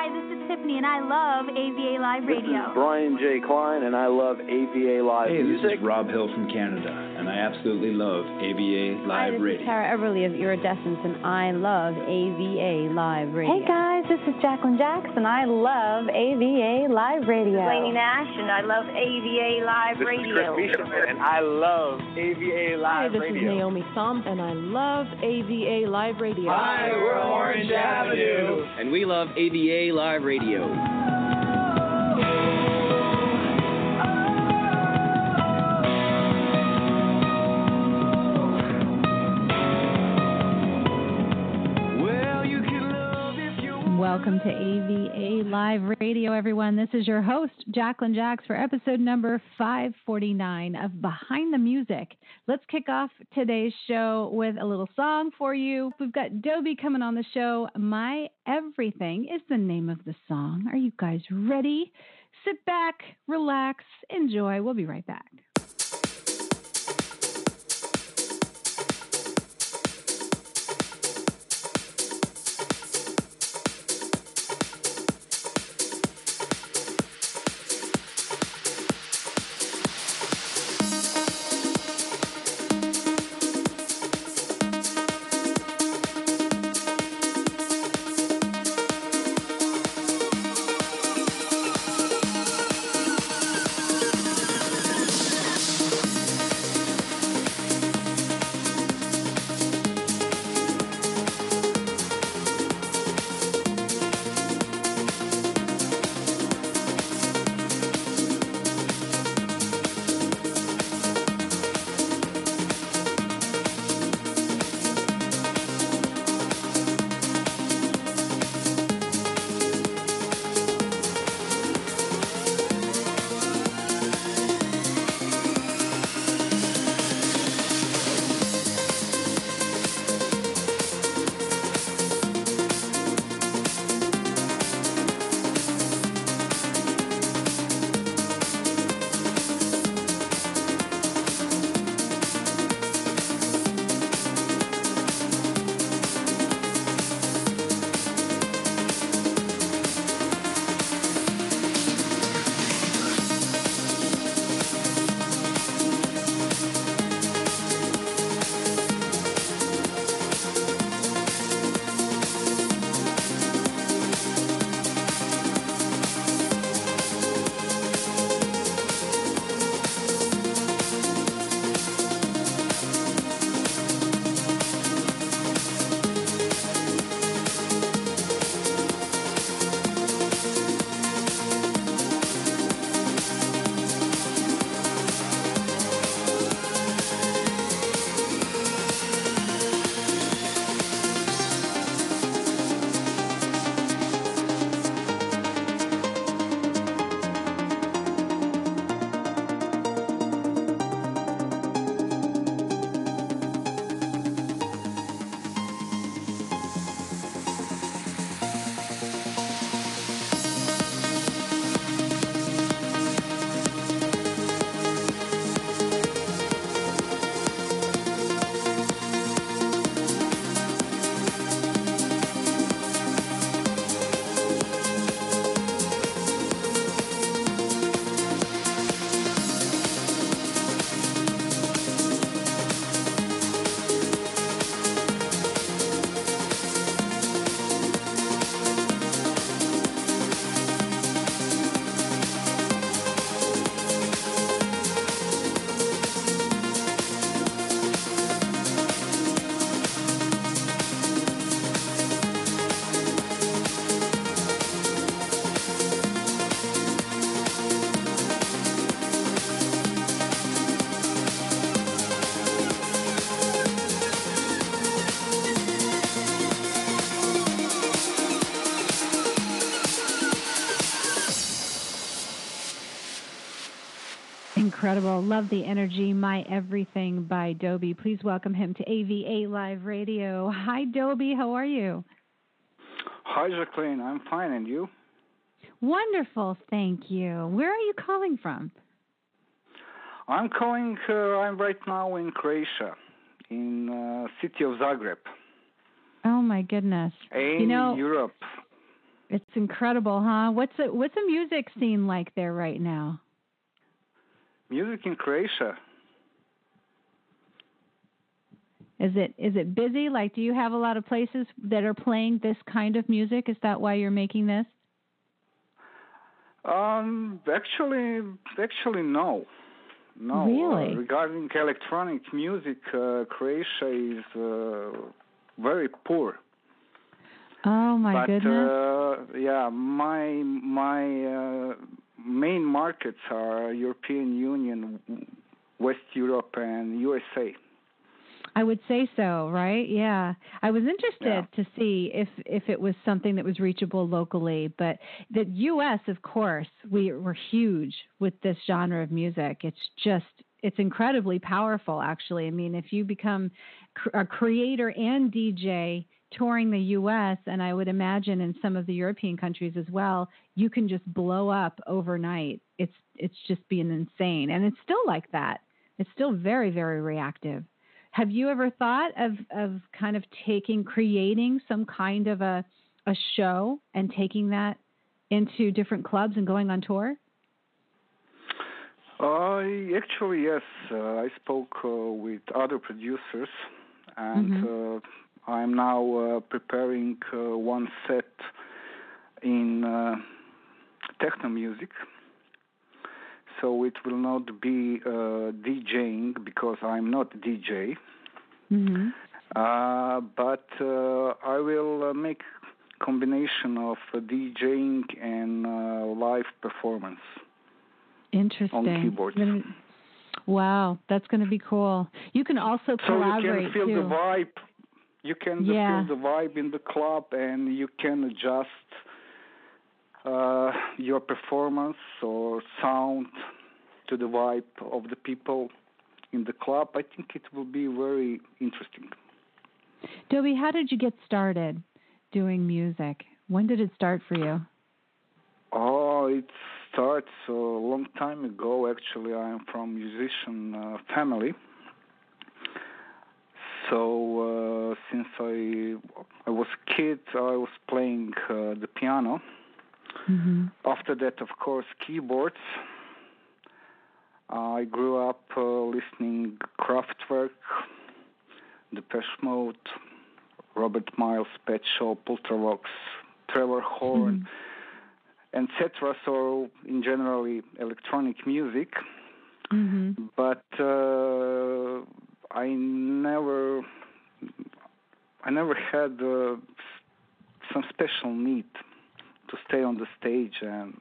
Hi, this is Tiffany, and I love AVA Live Radio. This is Brian J. Klein, and I love AVA Live hey, Music. Hey, this is Rob Hill from Canada, and I absolutely love AVA Live Hi, this Radio. is Tara Everly of Iridescence, and I love AVA Live Radio. Hey guys, this is Jacqueline Jackson. I love AVA Live Radio. Lainey Nash, and I love AVA Live this Radio. This is Chris Bishop, and I love AVA Live Hi, this Radio. is Naomi Thumb, and I love AVA Live Radio. Hi, we're Orange Avenue, and we love AVA Live Radio. Welcome to AVA Live Radio, everyone. This is your host, Jacqueline Jacks, for episode number 549 of Behind the Music. Let's kick off today's show with a little song for you. We've got Dobie coming on the show. My Everything is the name of the song. Are you guys ready? Sit back, relax, enjoy. We'll be right back. Incredible. Love the energy. My Everything by Dobie. Please welcome him to AVA Live Radio. Hi, Dobie. How are you? Hi, Jacqueline. I'm fine. And you? Wonderful. Thank you. Where are you calling from? I'm calling, uh, I'm right now in Croatia, in uh, city of Zagreb. Oh, my goodness. In you know, Europe. It's incredible, huh? What's the what's the music scene like there right now? Music in Croatia. Is it is it busy? Like, do you have a lot of places that are playing this kind of music? Is that why you're making this? Um, actually, actually, no, no. Really? Uh, regarding electronic music, uh, Croatia is uh, very poor. Oh my but, goodness! Uh, yeah, my my uh, main markets are European Union, West Europe, and USA. I would say so, right? Yeah. I was interested Yeah. to see if if it was something that was reachable locally, but the US, of course, we we're huge with this genre of music. It's just it's incredibly powerful actually. I mean, if you become a creator and DJ touring the US and I would imagine in some of the European countries as well, you can just blow up overnight. It's it's just being insane and it's still like that. It's still very very reactive. Have you ever thought of, of kind of taking, creating some kind of a, a show and taking that into different clubs and going on tour? Uh, actually, yes. Uh, I spoke uh, with other producers, and Mhm. Uh, I'm now uh, preparing uh, one set in uh, techno music. So it will not be uh, DJing because I'm not DJ. Mm-hmm. Uh, but uh, I will uh, make combination of uh, DJing and uh, live performance. Interesting. On keyboards. Wow, that's going to be cool. You can also collaborate. So you can feel too. the vibe. You can Yeah. feel the vibe in the club, and you can adjust uh, your performance or sound to the vibe of the people in the club. I think it will be very interesting. Dobie, how did you get started doing music? When did it start for you? Oh, it starts a long time ago. Actually, I am from musician uh, family. So uh, since I I was a kid, I was playing uh, the piano. Mm-hmm. After that, of course, keyboards. I grew up uh, listening Kraftwerk, Depeche Mode, Robert Miles, Pet Shop, Ultravox, Trevor Horn, etc. So, in generally, electronic music. Mm-hmm. But uh, I never, I never had uh, some special need to stay on the stage and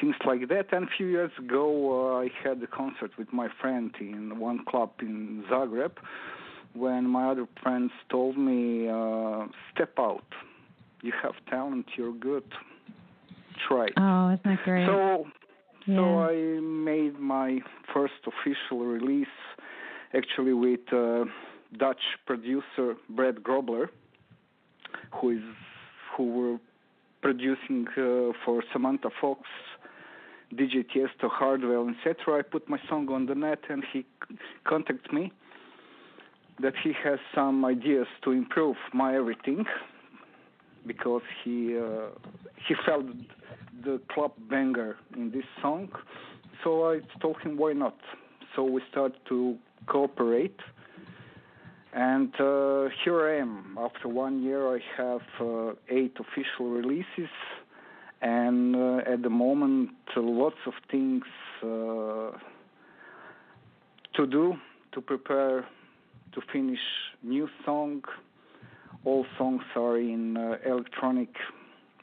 things like that. And a few years ago, uh, I had a concert with my friend in one club in Zagreb. When my other friends told me, uh, "Step out, you have talent, you're good, try." it." Oh, isn't that great? So, so I made my first official release, actually with uh, Dutch producer Brad Grobler, who is who were producing uh, for Samantha Fox, DJ Tiesto, Hardwell, etc. I put my song on the net, and he contacted me that he has some ideas to improve my everything because he uh, he felt the club banger in this song. So I told him why not. So we started to cooperate, and uh, here I am. After one year, I have uh, eight official releases, and uh, at the moment, lots of things uh, to do to prepare to finish new song. All songs are in uh, electronic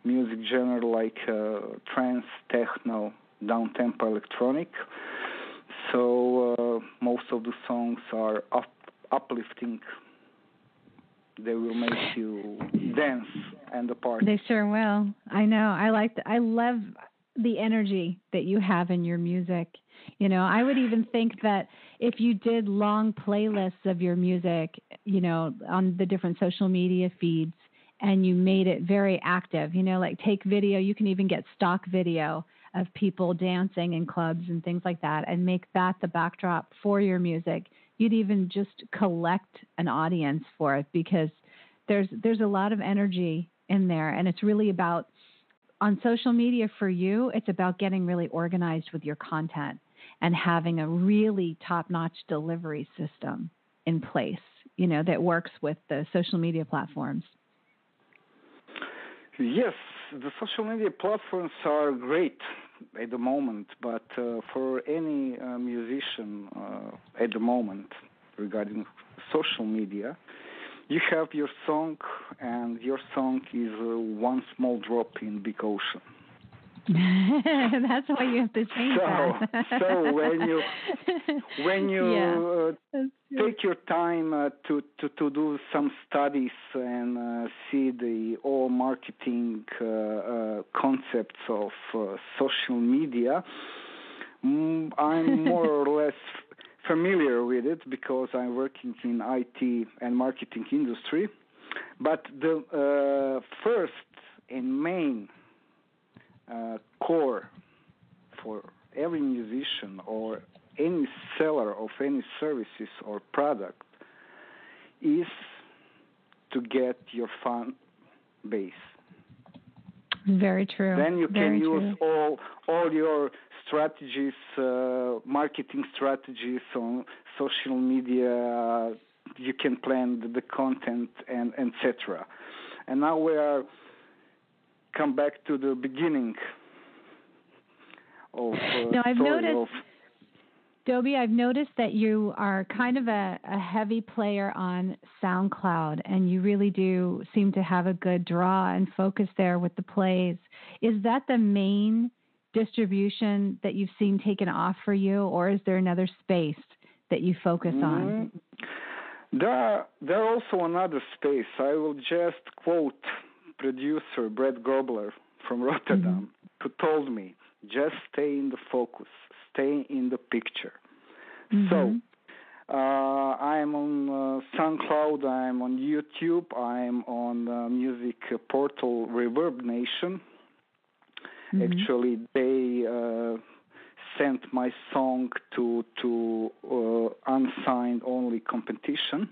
music genre like uh, trance, techno, down tempo electronic. So uh, most of the songs are up, uplifting. They will make you dance and apart. They sure will. I know. I like. The, I love the energy that you have in your music. You know, I would even think that if you did long playlists of your music, you know, on the different social media feeds, and you made it very active, you know, like take video. You can even get stock video of people dancing in clubs and things like that, and make that the backdrop for your music. You'd even just collect an audience for it because there's there's a lot of energy in there, and it's really about on social media for you, it's about getting really organized with your content and having a really top notch delivery system in place, you know, that works with the social media platforms. Yes, the social media platforms are great at the moment, but uh, for any uh, musician uh, at the moment regarding social media, you have your song, and your song is uh, one small drop in big ocean. That's why you have to change so, that. so when you when you yeah, uh, take your time uh, to, to to do some studies and uh, see the all marketing uh, uh, concepts of uh, social media, mm, I'm more or less familiar with it because I'm working in IT and marketing industry. But the first and main core for every musician or any seller of any services or product is to get your fan base. Very true. Then you Very can use true. all all your strategies, uh, marketing strategies on social media. you can plan the, the content and etc. And now we are come back to the beginning of uh, no, I've noticed, of Dobie, I've noticed that you are kind of a, a heavy player on SoundCloud, and you really do seem to have a good draw and focus there with the plays. Is that the main distribution that you've seen taken off for you, or is there another space that you focus mm-hmm. on? There, are, there are also another space. I will just quote producer Brett Grobler from Rotterdam, mm-hmm. who told me, just stay in the focus, stay in the picture. Mm-hmm. So, uh, I'm on uh, SoundCloud, I'm on YouTube, I'm on uh, music portal ReverbNation. Mm-hmm. Actually, they uh, sent my song to to uh, unsigned only competition.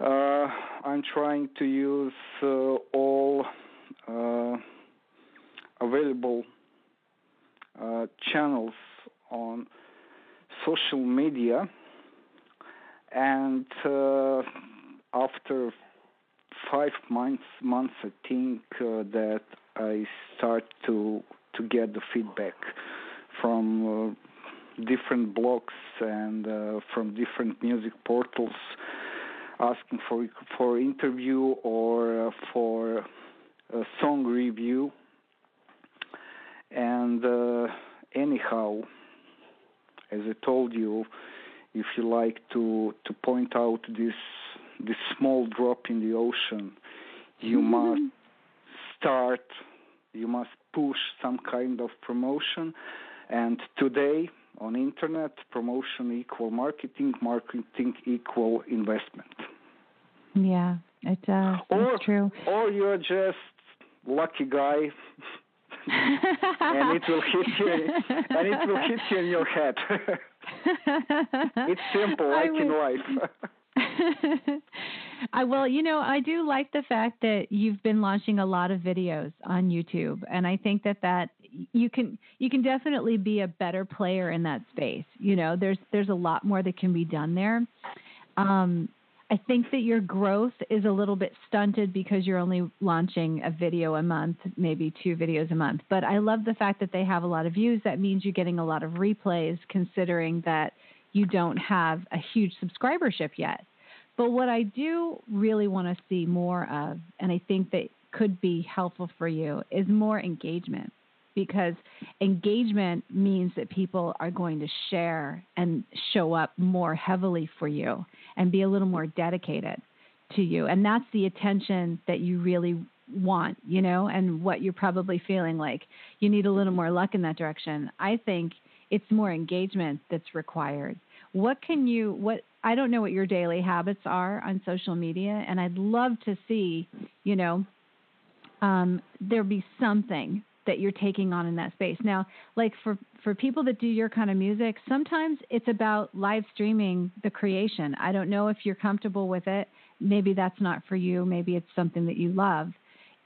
Uh, I'm trying to use uh, all uh, available uh, channels on social media, and uh, after five months, months, I think uh, that I start to to get the feedback from different blogs and from different music portals asking for for interview or uh, for a song review. And uh, anyhow, as I told you, if you like to to point out this this small drop in the ocean, you must start. You must push some kind of promotion. And today, on internet, promotion equal marketing, marketing equal investment. Yeah, it uh, or, it's true. Or you're just lucky guy, and it will hit you, and it will hit you in your head. it's simple, like in life. I well, you know, I do like the fact that you've been launching a lot of videos on YouTube, and I think that that you can you can definitely be a better player in that space. You know, there's there's a lot more that can be done there. Um, I think that your growth is a little bit stunted because you're only launching a video a month, maybe two videos a month. But I love the fact that they have a lot of views. That means you're getting a lot of replays, considering that you don't have a huge subscribership yet. But what I do really want to see more of, and I think that could be helpful for you, is more engagement because engagement means that people are going to share and show up more heavily for you and be a little more dedicated to you. And that's the attention that you really want, you know, and what you're probably feeling like you need a little more luck in that direction. I think it's more engagement that's required. What can you, what, I don't know what your daily habits are on social media, and I'd love to see, you know, um, there be something that you're taking on in that space. Now, like for for people that do your kind of music, sometimes it's about live streaming the creation. I don't know if you're comfortable with it. Maybe that's not for you. Maybe it's something that you love.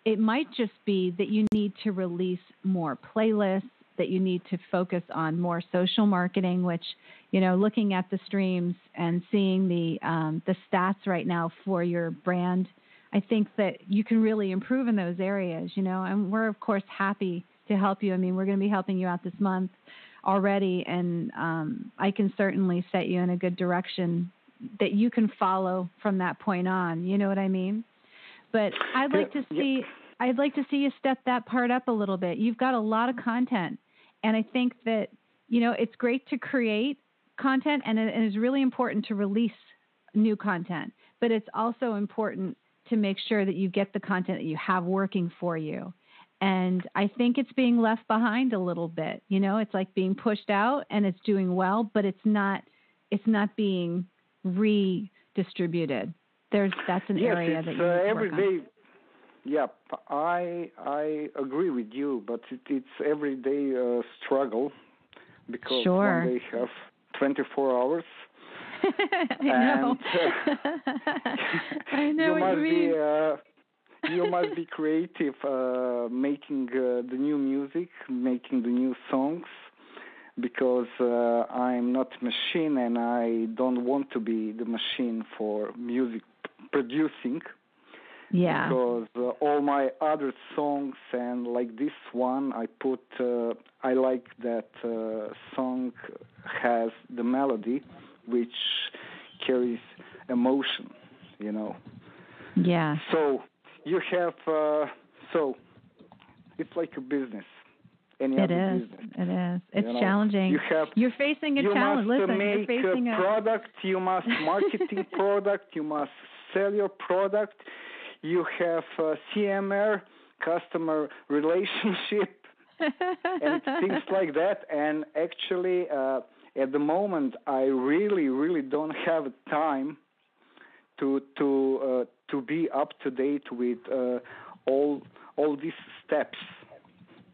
it might just be that you need to release more playlists, that you need to focus on more social marketing, which, you know, looking at the streams and seeing the um, the stats right now for your brand, I think that you can really improve in those areas. You know, and we're of course happy to help you. I mean, we're going to be helping you out this month already, and um, I can certainly set you in a good direction that you can follow from that point on. You know what I mean? But I'd like to see I'd like to see you step that part up a little bit. You've got a lot of content, and I think that you know it's great to create content, and it is really important to release new content. But it's also important to make sure that you get the content that you have working for you. And I think it's being left behind a little bit. You know, it's like being pushed out and it's doing well, but it's not it's not being redistributed. There's that's an yes, area that you uh, every day. Yeah, I I agree with you, but it, it's everyday uh, struggle because sure. they have 24 hours. I know. And, uh, I know you must you mean. Be, uh, you must be creative, uh, making uh, the new music, making the new songs, because uh, I'm not a machine and I don't want to be the machine for music producing. Yeah. Because uh, all my other songs and like this one, I put. Uh, I like that uh, song has the melody, which carries emotion. You know. Yeah. So you have. Uh, so it's like a business. Any it other is. business. It is. It's you know, challenging. You have. You're facing a you challenge. must Listen, make you're facing a a product. You must market marketing product. You must sell your product. You have uh, CMR, customer relationship, and things like that. And actually, uh, at the moment, I really, really don't have time to to uh, to be up to date with uh, all all these steps.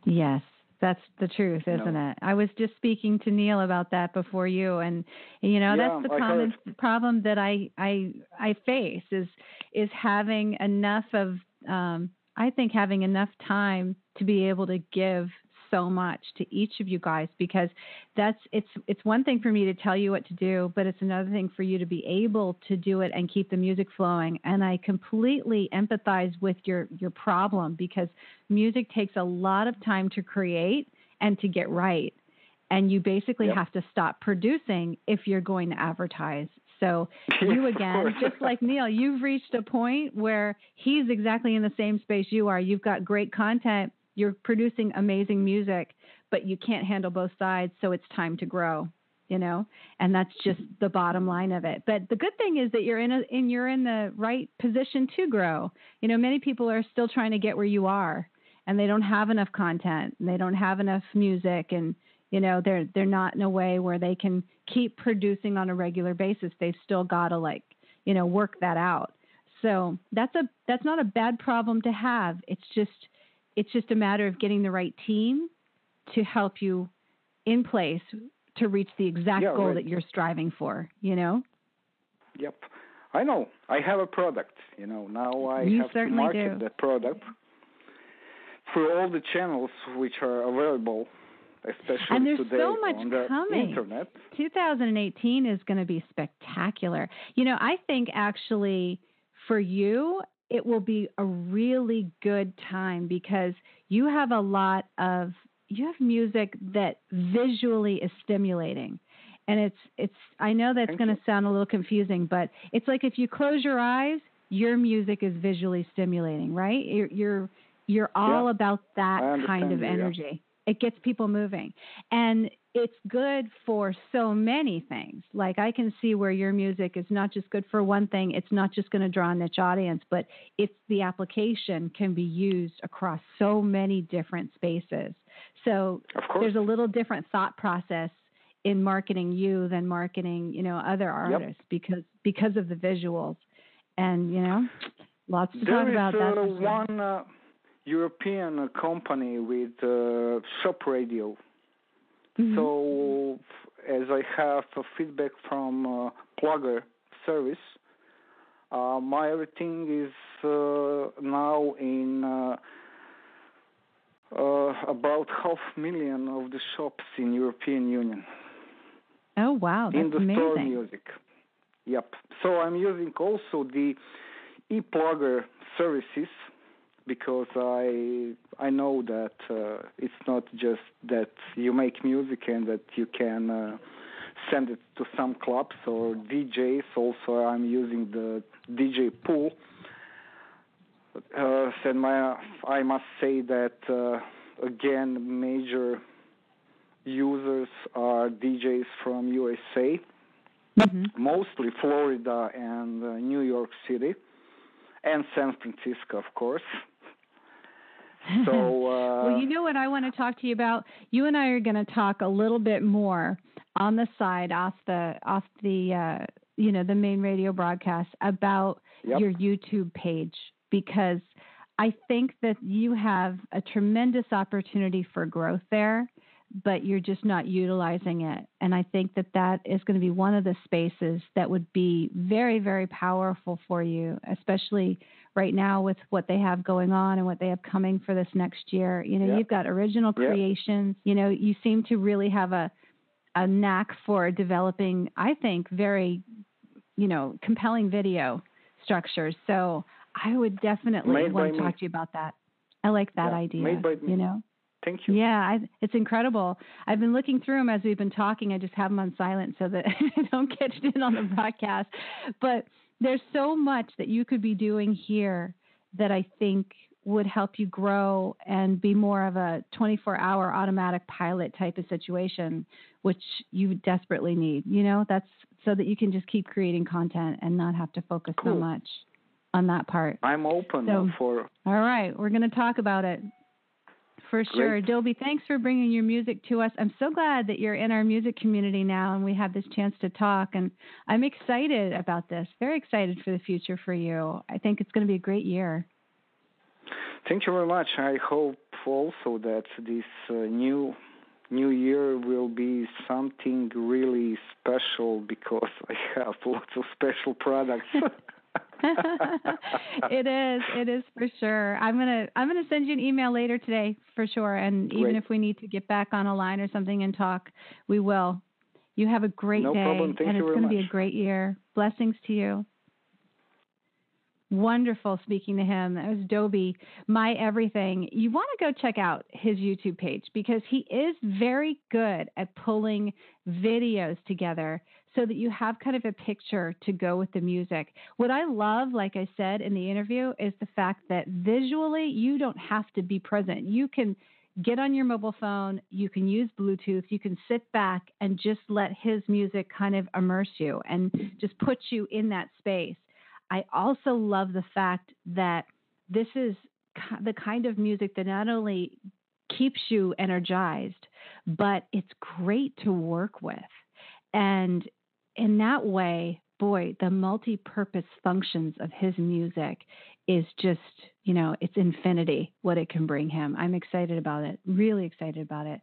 Yes. That's the truth, isn't no. it? I was just speaking to Neil about that before you, and you know yeah, that's the I common heard. problem that I I I face is is having enough of um, I think having enough time to be able to give so much to each of you guys because that's it's it's one thing for me to tell you what to do but it's another thing for you to be able to do it and keep the music flowing and I completely empathize with your your problem because music takes a lot of time to create and to get right and you basically Yep. have to stop producing if you're going to advertise so you again, just like Neil, you've reached a point where he's exactly in the same space you are. You've got great content, you're producing amazing music, but you can't handle both sides, so it's time to grow, you know? And that's just the bottom line of it. But the good thing is that you're in a and you're in the right position to grow. You know, many people are still trying to get where you are and they don't have enough content and they don't have enough music and you know they're they're not in a way where they can keep producing on a regular basis they've still got to like you know work that out so that's a that's not a bad problem to have it's just it's just a matter of getting the right team to help you in place to reach the exact Yeah, goal right. that you're striving for you know Yep. I know. I have a product. You know. Now I You have to market do. that product through all the channels which are available, especially And there's today so much on the coming. internet. 2018 is going to be spectacular. You know, I think actually for you, it will be a really good time because you have a lot of you have music that visually is stimulating. And it's it's I know that's going to sound a little confusing, but it's like if you close your eyes, your music is visually stimulating, right? You're you're you're all Yeah. about that kind of you, yeah. energy. It gets people moving. And it's good for so many things. Like I can see where your music is not just good for one thing, it's not just going to draw a niche audience, but it's the application can be used across so many different spaces. So there's a little different thought process in marketing you than marketing, you know, other artists because because of the visuals. And, you know, lots to There talk is about that. uh, for one uh, European company with uh, shop radio. Mhm. So, f- as I have feedback from uh, Plugger service, Uh, my everything is uh, now in uh, uh, about half million of the shops in European Union. Oh wow, that's in the amazing. store music. Yep. So I'm using also the e-plugger services because I I know that uh, it's not just that you make music and that you can uh, send it to some clubs or DJs. Also, I'm using the DJ pool. Uh, and my I must say that uh, again major users are DJs from USA, mm-hmm. mostly Florida and uh, New York City, and San Francisco, of course. So, uh, well, you know what I want to talk to you about. You and I are going to talk a little bit more on the side, off the off the uh, you know the main radio broadcast about yep. your YouTube page because I think that you have a tremendous opportunity for growth there but you're just not utilizing it. And I think that that is going to be one of the spaces that would be very, very powerful for you, especially right now with what they have going on and what they have coming for this next year. You know, yeah. you've got original yeah. creations. You know, you seem to really have a a knack for developing, I think, very, you know, compelling video structures. So I would definitely Made want to me. talk to you about that. I like that yeah. idea. Made by me. You know. Thank you. Yeah, I, it's incredible. I've been looking through them as we've been talking. I just have them on silent so that I don't catch it in on the broadcast. But there's so much that you could be doing here that I think would help you grow and be more of a 24 hour automatic pilot type of situation, which you desperately need. You know, that's so that you can just keep creating content and not have to focus cool. so much on that part. I'm open so, for. All right, we're going to talk about it. For sure. Great. Dobie, thanks for bringing your music to us. I'm so glad that you're in our music community now and we have this chance to talk. And I'm excited about this, very excited for the future for you. I think it's going to be a great year. Thank you very much. I hope also that this uh, new new year will be something really special because I have lots of special products. it is. It is for sure. I'm gonna I'm gonna send you an email later today for sure. And even Great. if we need to get back on a line or something and talk, we will. You have a great no day, problem. Thank and it's going to be a great year. Blessings to you. Wonderful speaking to him. That was Dobie, my everything. You want to go check out his YouTube page because he is very good at pulling videos together so that you have kind of a picture to go with the music. What I love, like I said in the interview, is the fact that visually you don't have to be present. You can get on your mobile phone, you can use Bluetooth, you can sit back and just let his music kind of immerse you and just put you in that space. I also love the fact that this is the kind of music that not only keeps you energized, but it's great to work with. And in that way, boy, the multi purpose functions of his music is just, you know, it's infinity what it can bring him. I'm excited about it, really excited about it.